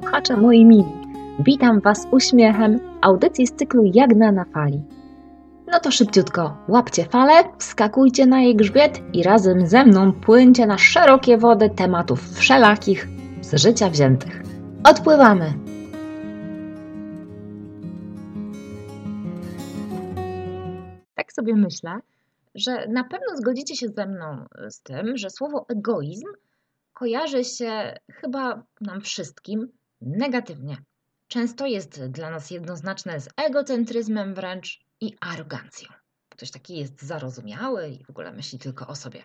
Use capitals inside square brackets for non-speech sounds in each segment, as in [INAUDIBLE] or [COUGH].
słuchacze moi mili. Witam Was uśmiechem audycji z cyklu Jagna na fali. No to szybciutko, łapcie falę, wskakujcie na jej grzbiet i razem ze mną płyńcie na szerokie wody tematów wszelakich z życia wziętych. Odpływamy! Tak sobie myślę, że na pewno zgodzicie się ze mną z tym, że słowo egoizm kojarzy się chyba nam wszystkim negatywnie. Często jest dla nas jednoznaczne z egocentryzmem wręcz i arogancją. Ktoś taki jest zarozumiały i w ogóle myśli tylko o sobie.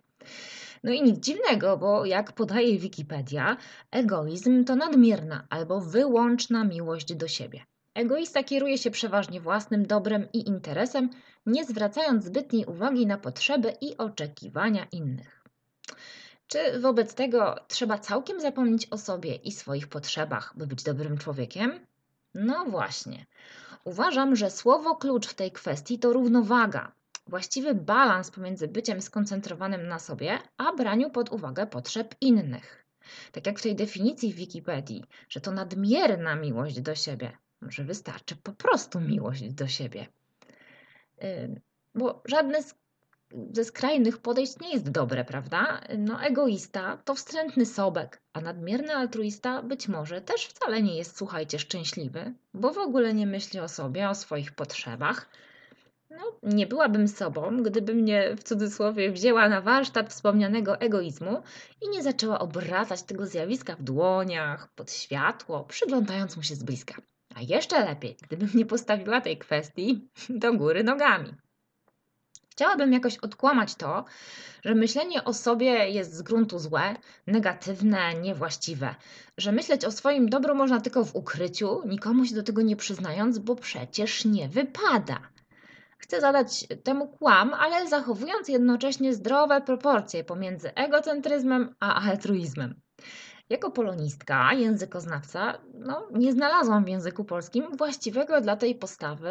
No i nic dziwnego, bo jak podaje Wikipedia, egoizm to nadmierna albo wyłączna miłość do siebie. Egoista kieruje się przeważnie własnym dobrem i interesem, nie zwracając zbytniej uwagi na potrzeby i oczekiwania innych. Czy wobec tego trzeba całkiem zapomnieć o sobie i swoich potrzebach, by być dobrym człowiekiem? No właśnie. Uważam, że słowo klucz w tej kwestii to równowaga, właściwy balans pomiędzy byciem skoncentrowanym na sobie, a braniu pod uwagę potrzeb innych. Tak jak w tej definicji w Wikipedii, że to nadmierna miłość do siebie. Może wystarczy po prostu miłość do siebie. Bo żadne z ze skrajnych podejść nie jest dobre, prawda? No, egoista to wstrętny sobek, a nadmierny altruista być może też wcale nie jest, słuchajcie, szczęśliwy, bo w ogóle nie myśli o sobie, o swoich potrzebach. No, nie byłabym sobą, gdyby mnie w cudzysłowie wzięła na warsztat wspomnianego egoizmu i nie zaczęła obracać tego zjawiska w dłoniach, pod światło, przyglądając mu się z bliska. A jeszcze lepiej, gdybym nie postawiła tej kwestii do góry nogami. Chciałabym jakoś odkłamać to, że myślenie o sobie jest z gruntu złe, negatywne, niewłaściwe, że myśleć o swoim dobru można tylko w ukryciu, nikomu się do tego nie przyznając, bo przecież nie wypada. Chcę zadać temu kłam, ale zachowując jednocześnie zdrowe proporcje pomiędzy egocentryzmem a altruizmem. Jako polonistka, językoznawca, no, nie znalazłam w języku polskim właściwego dla tej postawy,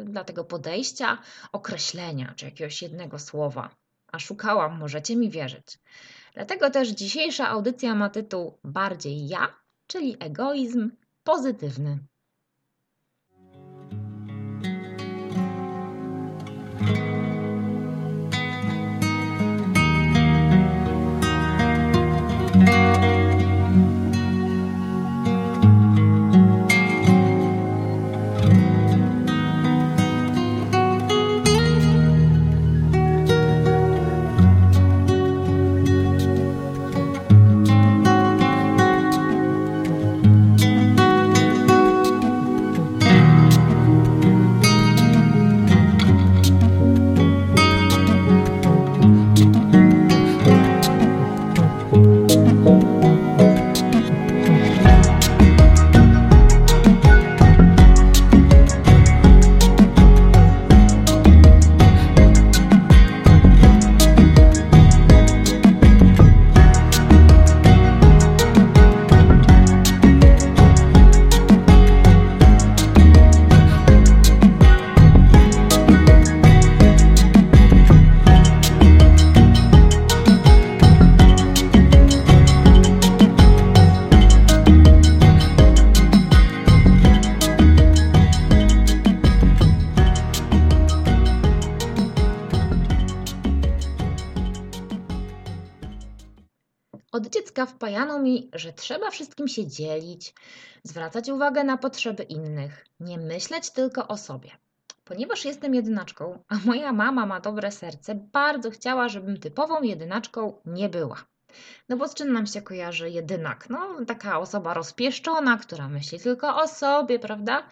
y, dla tego podejścia, określenia czy jakiegoś jednego słowa. A szukałam, możecie mi wierzyć. Dlatego też dzisiejsza audycja ma tytuł Bardziej ja, czyli egoizm pozytywny. Wpajano mi, że trzeba wszystkim się dzielić, zwracać uwagę na potrzeby innych, nie myśleć tylko o sobie. Ponieważ jestem jedynaczką, a moja mama ma dobre serce, bardzo chciała, żebym typową jedynaczką nie była. No bo z czym nam się kojarzy jedynak? No, taka osoba rozpieszczona, która myśli tylko o sobie, prawda?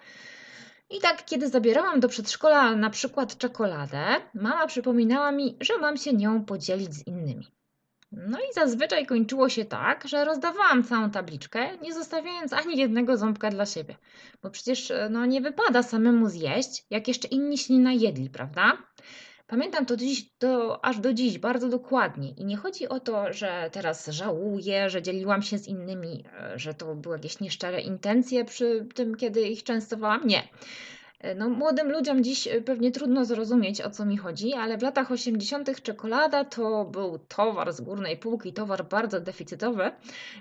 I tak, kiedy zabierałam do przedszkola na przykład czekoladę, mama przypominała mi, że mam się nią podzielić z innymi. No i zazwyczaj kończyło się tak, że rozdawałam całą tabliczkę, nie zostawiając ani jednego ząbka dla siebie. Bo przecież e, no, nie wypada samemu zjeść, jak jeszcze inni się nie najedli, prawda? Pamiętam to, dziś, to aż do dziś bardzo dokładnie. I nie chodzi o to, że teraz żałuję, że dzieliłam się z innymi, e, że to były jakieś nieszczere intencje przy tym, kiedy ich częstowałam. Nie. E, no, młodym ludziom dziś e, pewnie trudno zrozumieć, o co mi chodzi, ale w latach 80. czekolada to był towar z górnej półki, towar bardzo deficytowy,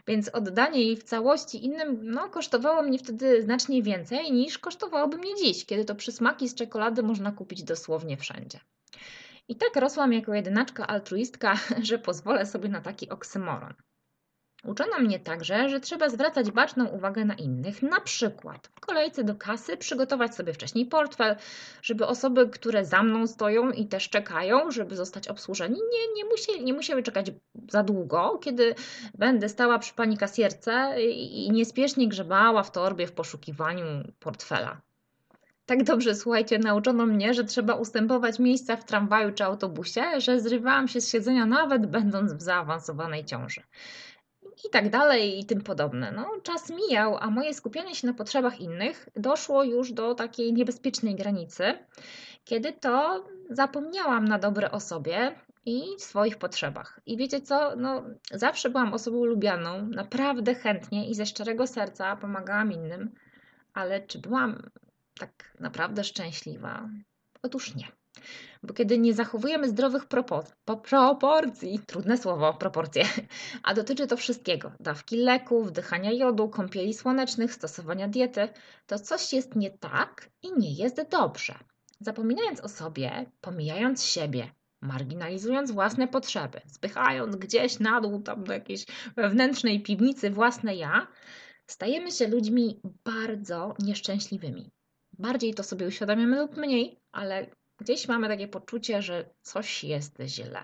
więc oddanie jej w całości innym no, kosztowało mnie wtedy znacznie więcej niż kosztowałoby mnie dziś, kiedy to przysmaki z czekolady można kupić dosłownie wszędzie. I tak rosłam jako jedynaczka altruistka, [LAUGHS] że pozwolę sobie na taki oksymoron. Uczono mnie także, że trzeba zwracać baczną uwagę na innych, na przykład w kolejce do kasy przygotować sobie wcześniej portfel, żeby osoby, które za mną stoją i też czekają, żeby zostać obsłużeni, nie, nie, musieli, nie musiały czekać za długo, kiedy będę stała przy pani kasierce i niespiesznie grzebała w torbie w poszukiwaniu portfela. Tak dobrze, słuchajcie, nauczono mnie, że trzeba ustępować miejsca w tramwaju czy autobusie, że zrywałam się z siedzenia nawet będąc w zaawansowanej ciąży i tak dalej i tym podobne. No, czas mijał, a moje skupianie się na potrzebach innych doszło już do takiej niebezpiecznej granicy, kiedy to zapomniałam na dobre o sobie i swoich potrzebach. I wiecie co? No, zawsze byłam osobą lubianą, naprawdę chętnie i ze szczerego serca pomagałam innym, ale czy byłam tak naprawdę szczęśliwa? Otóż nie. Bo kiedy nie zachowujemy zdrowych proporcji, trudne słowo, proporcje, [LAUGHS] a dotyczy to wszystkiego, dawki leków, wdychania jodu, kąpieli słonecznych, stosowania diety, to coś jest nie tak i nie jest dobrze. Zapominając o sobie, pomijając siebie, marginalizując własne potrzeby, spychając gdzieś na dół, tam do jakiejś wewnętrznej piwnicy własne ja, stajemy się ludźmi bardzo nieszczęśliwymi. Bardziej to sobie uświadamiamy lub mniej, ale Gdzieś mamy takie poczucie, że coś jest źle.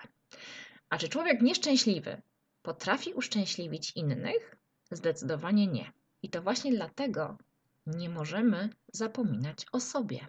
A czy człowiek nieszczęśliwy potrafi uszczęśliwić innych? Zdecydowanie nie. I to właśnie dlatego nie możemy zapominać o sobie.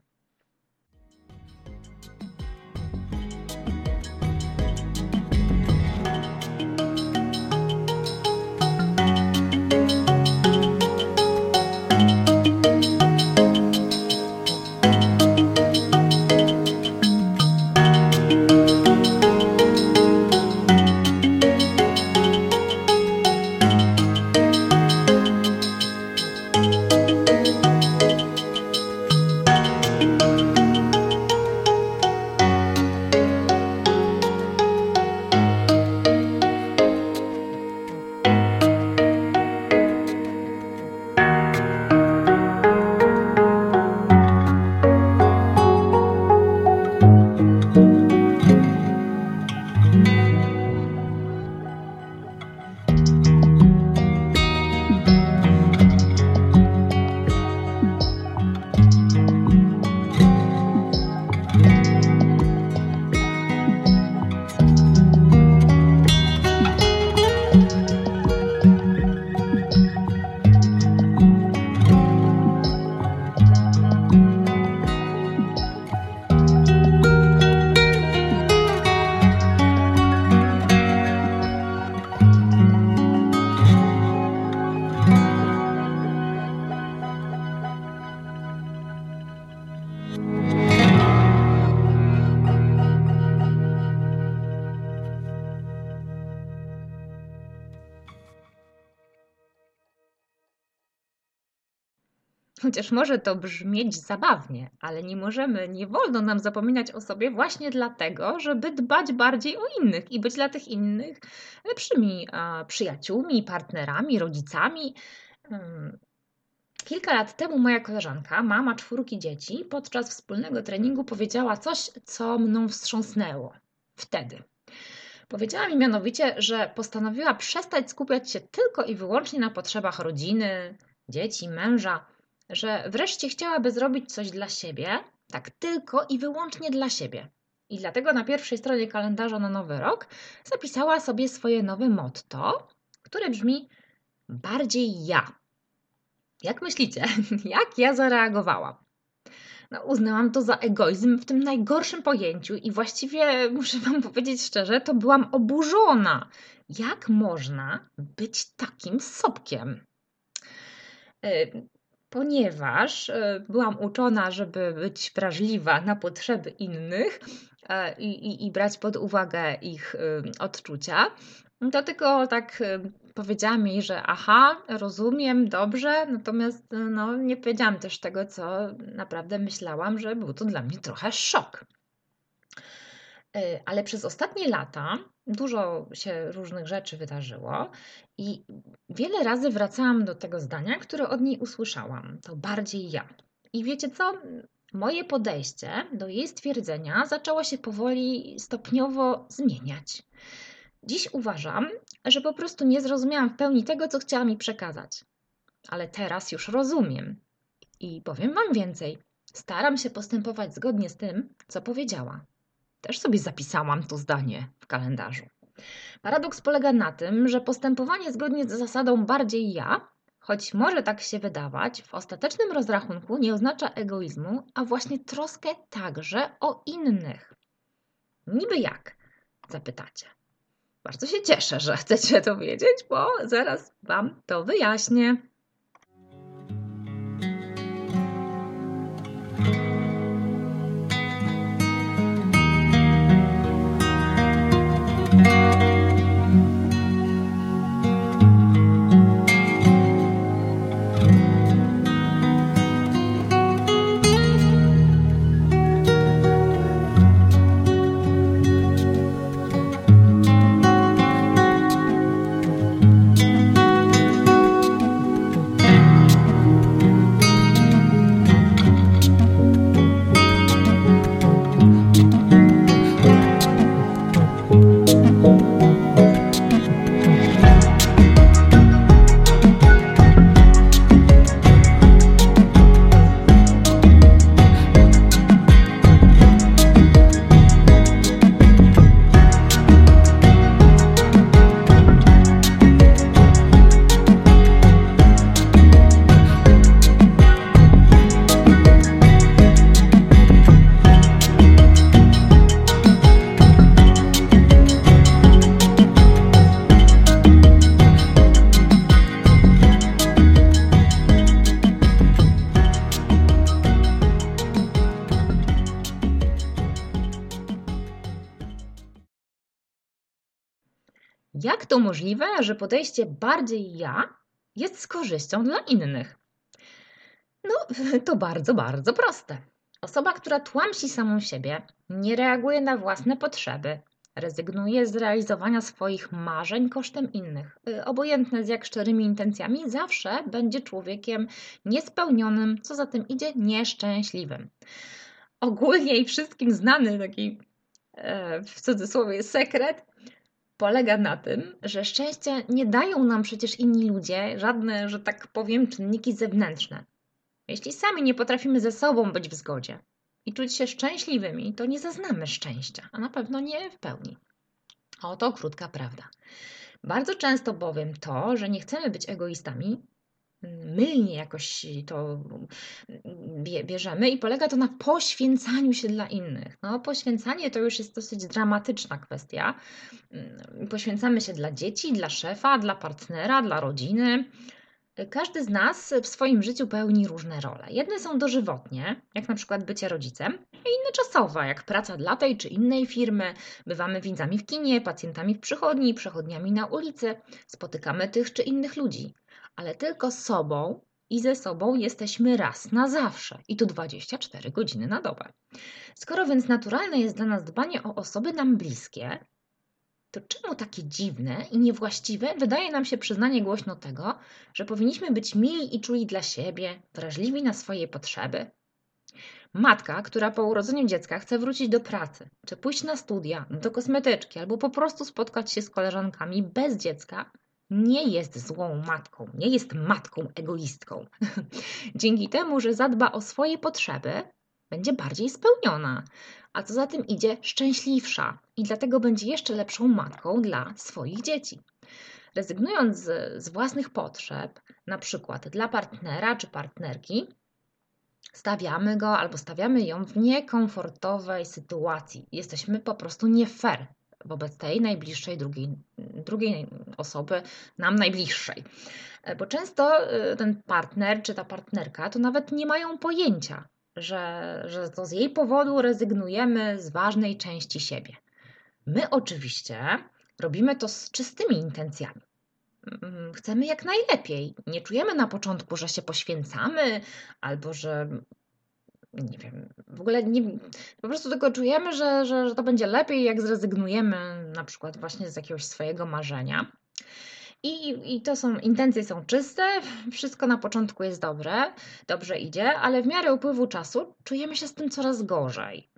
Chociaż może to brzmieć zabawnie, ale nie możemy, nie wolno nam zapominać o sobie właśnie dlatego, żeby dbać bardziej o innych i być dla tych innych lepszymi przyjaciółmi, partnerami, rodzicami. Hmm. Kilka lat temu moja koleżanka, mama czwórki dzieci, podczas wspólnego treningu powiedziała coś, co mną wstrząsnęło. Wtedy. Powiedziała mi mianowicie, że postanowiła przestać skupiać się tylko i wyłącznie na potrzebach rodziny, dzieci, męża, że wreszcie chciałaby zrobić coś dla siebie, tak tylko i wyłącznie dla siebie. I dlatego na pierwszej stronie kalendarza na nowy rok zapisała sobie swoje nowe motto, które brzmi bardziej ja. Jak myślicie, [LAUGHS] jak ja zareagowałam? No, uznałam to za egoizm w tym najgorszym pojęciu i właściwie, [LAUGHS] muszę Wam powiedzieć szczerze, to byłam oburzona. Jak można być takim sobkiem? Ponieważ e, byłam uczona, żeby być wrażliwa na potrzeby innych e, i, i, i brać pod uwagę ich e, odczucia, To tylko tak powiedziała mi, że aha, rozumiem, dobrze, natomiast no, nie powiedziałam też tego, co naprawdę myślałam, że był to dla mnie trochę szok. Y, ale przez ostatnie lata dużo się różnych rzeczy wydarzyło i wiele razy wracałam do tego zdania, które od niej usłyszałam. To bardziej ja. I wiecie co? Moje podejście do jej stwierdzenia zaczęło się powoli stopniowo zmieniać. Dziś uważam, że po prostu nie zrozumiałam w pełni tego, co chciała mi przekazać. Ale teraz już rozumiem. I powiem Wam więcej. Staram się postępować zgodnie z tym, co powiedziała. Też sobie zapisałam to zdanie w kalendarzu. Paradoks polega na tym, że postępowanie zgodnie z zasadą bardziej ja, choć może tak się wydawać, w ostatecznym rozrachunku nie oznacza egoizmu, a właśnie troskę także o innych. Niby jak? Zapytacie. Bardzo się cieszę, że chcecie to wiedzieć, bo zaraz Wam to wyjaśnię. To możliwe, że podejście bardziej ja jest z korzyścią dla innych? No, [LAUGHS] to bardzo, bardzo proste. Osoba, która tłamsi samą siebie, nie reaguje na własne potrzeby, rezygnuje z realizowania swoich marzeń kosztem innych, y, obojętne z jak szczerymi intencjami, zawsze będzie człowiekiem niespełnionym, co za tym idzie nieszczęśliwym. Ogólnie i wszystkim znany taki e, w cudzysłowie sekret polega na tym, że szczęścia nie dają nam przecież inni ludzie, żadne, że tak powiem, czynniki zewnętrzne. Jeśli sami nie potrafimy ze sobą być w zgodzie i czuć się szczęśliwymi, to nie zaznamy szczęścia, a na pewno nie w pełni. Oto krótka prawda. Bardzo często bowiem to, że nie chcemy być egoistami, mylnie jakoś to bierzemy i polega to na poświęcaniu się dla innych. No, poświęcanie to już jest dosyć dramatyczna kwestia. Mm, poświęcamy się dla dzieci, dla szefa, dla partnera, dla rodziny. Każdy z nas w swoim życiu pełni różne role. Jedne są dożywotnie, jak na przykład bycie rodzicem, a inne czasowe, jak praca dla tej czy innej firmy. Bywamy widzami w kinie, pacjentami w przychodni, przechodniami na ulicy, spotykamy tych czy innych ludzi ale tylko sobą i ze sobą jesteśmy raz na zawsze i tu 24 godziny na dobę. Skoro więc naturalne jest dla nas dbanie o osoby nam bliskie, to czemu takie dziwne i niewłaściwe wydaje nam się przyznanie głośno tego, że powinniśmy być mili i czuli dla siebie, wrażliwi na swoje potrzeby? Matka, która po urodzeniu dziecka chce wrócić do pracy, czy pójść na studia, do kosmetyczki, albo po prostu spotkać się z koleżankami bez dziecka, nie jest złą matką, nie jest matką egoistką. [LAUGHS] Dzięki temu, że zadba o swoje potrzeby, będzie bardziej spełniona, a co za tym idzie, szczęśliwsza i dlatego będzie jeszcze lepszą matką dla swoich dzieci. Rezygnując z, z własnych potrzeb, na przykład dla partnera czy partnerki, stawiamy go albo stawiamy ją w niekomfortowej sytuacji. Jesteśmy po prostu nie fair wobec tej najbliższej drugiej, drugiej osoby, nam najbliższej. E, bo często e, ten partner czy ta partnerka to nawet nie mają pojęcia, że, że to z jej powodu rezygnujemy z ważnej części siebie. My oczywiście Robimy to z czystymi intencjami. Mm, Chcemy jak najlepiej. Nie czujemy na początku, że się poświęcamy albo że nie wiem, w ogóle nie, po prostu tylko czujemy, że, że, że to będzie lepiej, jak zrezygnujemy na przykład właśnie z jakiegoś swojego marzenia. I, I to są, intencje są czyste, wszystko na początku jest dobre, dobrze idzie, ale w miarę upływu czasu czujemy się z tym coraz gorzej.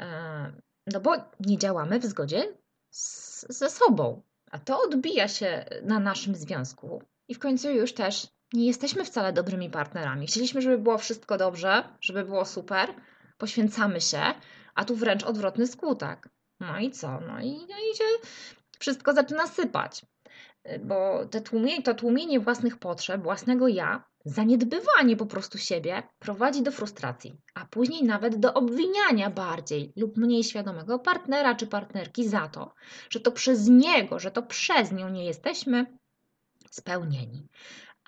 E, No bo nie działamy w zgodzie z, ze sobą, a to odbija się na naszym związku. I w końcu już też nie jesteśmy wcale dobrymi partnerami. Chcieliśmy, żeby było wszystko dobrze, żeby było super, poświęcamy się, a tu wręcz odwrotny skutek. No i co? No i, no i się wszystko zaczyna sypać. Y, Bo te tłumienie, to tłumienie własnych potrzeb, własnego ja, zaniedbywanie po prostu siebie prowadzi do frustracji, a później nawet do obwiniania bardziej lub mniej świadomego partnera czy partnerki za to, że to przez niego, że to przez nią nie jesteśmy spełnieni.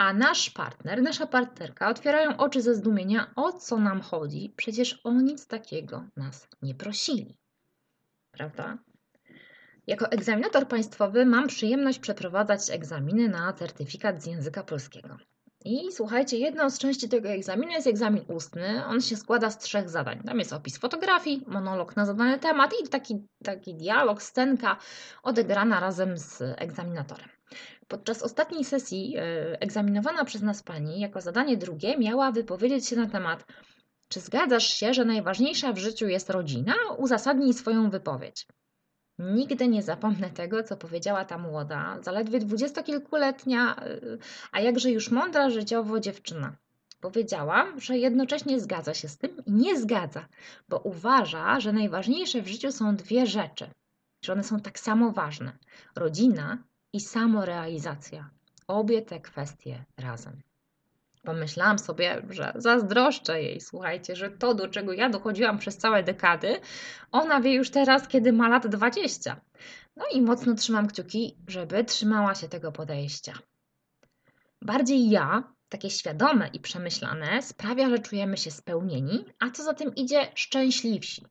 A nasz partner, nasza partnerka otwierają oczy ze zdumienia, o co nam chodzi, przecież o nic takiego nas nie prosili. Prawda? Jako egzaminator państwowy mam przyjemność przeprowadzać egzaminy na certyfikat z języka polskiego. I słuchajcie, jedną z części tego egzaminu jest egzamin ustny. On się składa z trzech zadań. Tam jest opis fotografii, monolog na zadany temat i taki, taki dialog, scenka odegrana razem z egzaminatorem. Podczas ostatniej sesji e, egzaminowana przez nas pani jako zadanie drugie miała wypowiedzieć się na temat czy zgadzasz się, że najważniejsza w życiu jest rodzina? Uzasadnij swoją wypowiedź. Nigdy nie zapomnę tego, co powiedziała ta młoda, zaledwie dwudziestokilkuletnia, y, a jakże już mądra życiowo dziewczyna. Powiedziała, że jednocześnie zgadza się z tym i nie zgadza, bo uważa, że najważniejsze w życiu są dwie rzeczy, że one są tak samo ważne: rodzina i samorealizacja. Obie te kwestie razem. Pomyślałam sobie, że zazdroszczę jej, słuchajcie, że to, do czego ja dochodziłam przez całe dekady, ona wie już teraz, kiedy ma lat 20. No i mocno trzymam kciuki, żeby trzymała się tego podejścia. Bardziej ja, takie świadome i przemyślane, sprawia, że czujemy się spełnieni, a co za tym idzie, szczęśliwsi.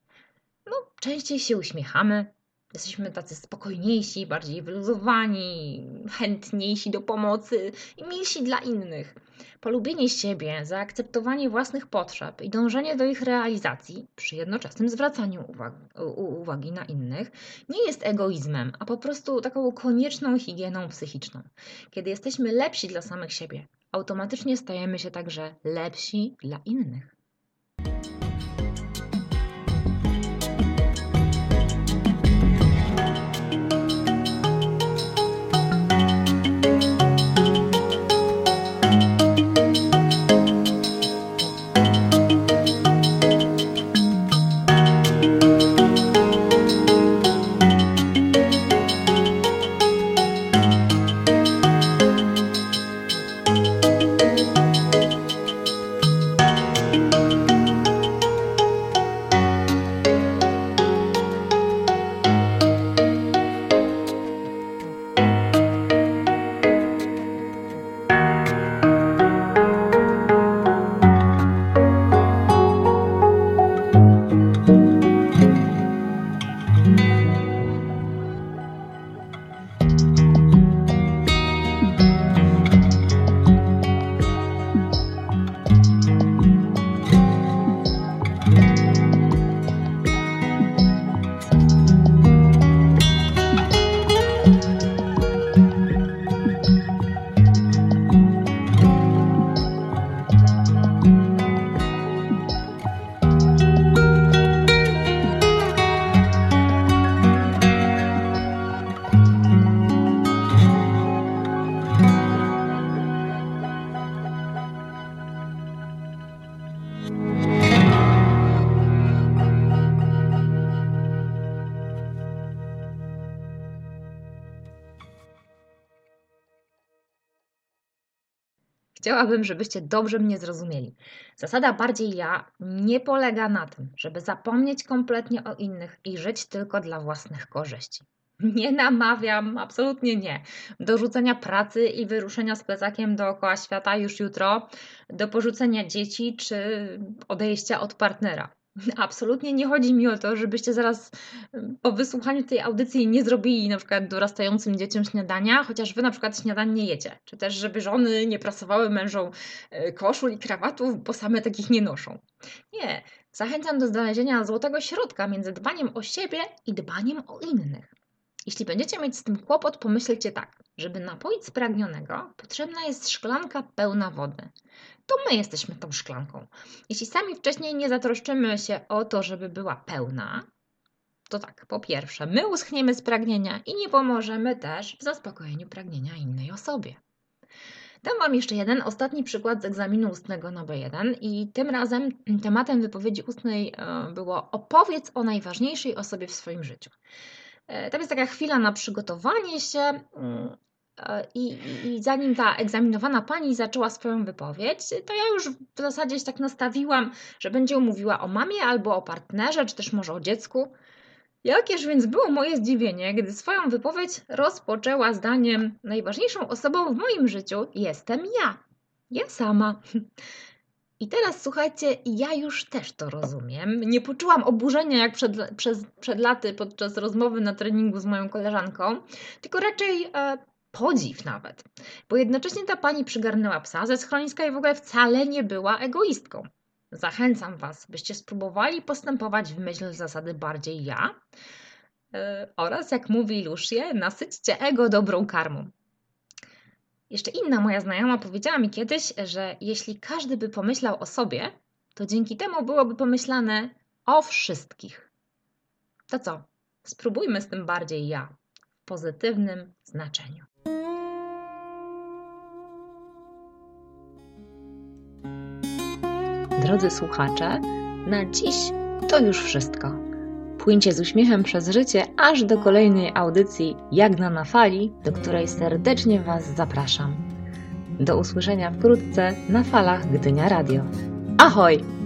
No, częściej się uśmiechamy, Jesteśmy tacy spokojniejsi, bardziej wyluzowani, chętniejsi do pomocy i milsi dla innych. Polubienie siebie, zaakceptowanie własnych potrzeb i dążenie do ich realizacji przy jednoczesnym zwracaniu uwagi, uwagi na innych nie jest egoizmem, a po prostu taką konieczną higieną psychiczną. Kiedy jesteśmy lepsi dla samych siebie, automatycznie stajemy się także lepsi dla innych. Chciałabym, żebyście dobrze mnie zrozumieli. Zasada bardziej ja nie polega na tym, żeby zapomnieć kompletnie o innych i żyć tylko dla własnych korzyści. Nie namawiam, absolutnie nie, do rzucenia pracy i wyruszenia z plecakiem dookoła świata już jutro, do porzucenia dzieci czy odejścia od partnera. Absolutnie nie chodzi mi o to, żebyście zaraz po wysłuchaniu tej audycji nie zrobili na przykład dorastającym dzieciom śniadania, chociaż wy na przykład śniadań nie jecie. Czy też, żeby żony nie prasowały mężom e, koszul i krawatów, bo same takich nie noszą. Nie. Zachęcam do znalezienia złotego środka między dbaniem o siebie i dbaniem o innych. Jeśli będziecie mieć z tym kłopot, pomyślcie tak. Żeby napoić spragnionego, potrzebna jest szklanka pełna wody. To my jesteśmy tą szklanką. Jeśli sami wcześniej nie zatroszczymy się o to, żeby była pełna, to tak, po pierwsze, my uschniemy z pragnienia i nie pomożemy też w zaspokojeniu pragnienia innej osobie. Dam Wam jeszcze jeden, ostatni przykład z egzaminu ustnego na B1 i tym razem tematem wypowiedzi ustnej e, było opowiedz o najważniejszej osobie w swoim życiu. E, tam jest taka chwila na przygotowanie się mm, e, i, i, zanim ta egzaminowana pani zaczęła swoją wypowiedź, to ja już w zasadzie się tak nastawiłam, że będzie mówiła o mamie albo o partnerze, czy też może o dziecku. Jakież więc było moje zdziwienie, gdy swoją wypowiedź rozpoczęła zdaniem: Najważniejszą osobą w moim życiu jestem ja. Ja sama. [LAUGHS] I teraz słuchajcie, ja już też to rozumiem. Nie poczułam oburzenia jak przed, przez, przed laty podczas rozmowy na treningu z moją koleżanką, tylko raczej e, podziw nawet. Bo jednocześnie ta pani przygarnęła psa ze schroniska i w ogóle wcale nie była egoistką. Zachęcam Was, byście spróbowali postępować w myśl zasady bardziej ja e, oraz, jak mówi Lucie, nasyćcie ego dobrą karmą. Jeszcze inna moja znajoma powiedziała mi kiedyś, że jeśli każdy by pomyślał o sobie, to dzięki temu byłoby pomyślane o wszystkich. To co? Spróbujmy z tym bardziej ja w pozytywnym znaczeniu. Drodzy słuchacze, na dziś to już wszystko. Płyńcie z uśmiechem przez życie aż do kolejnej audycji Jagna na fali, do której serdecznie Was zapraszam. Do usłyszenia wkrótce na falach Gdynia Radio. Ahoj!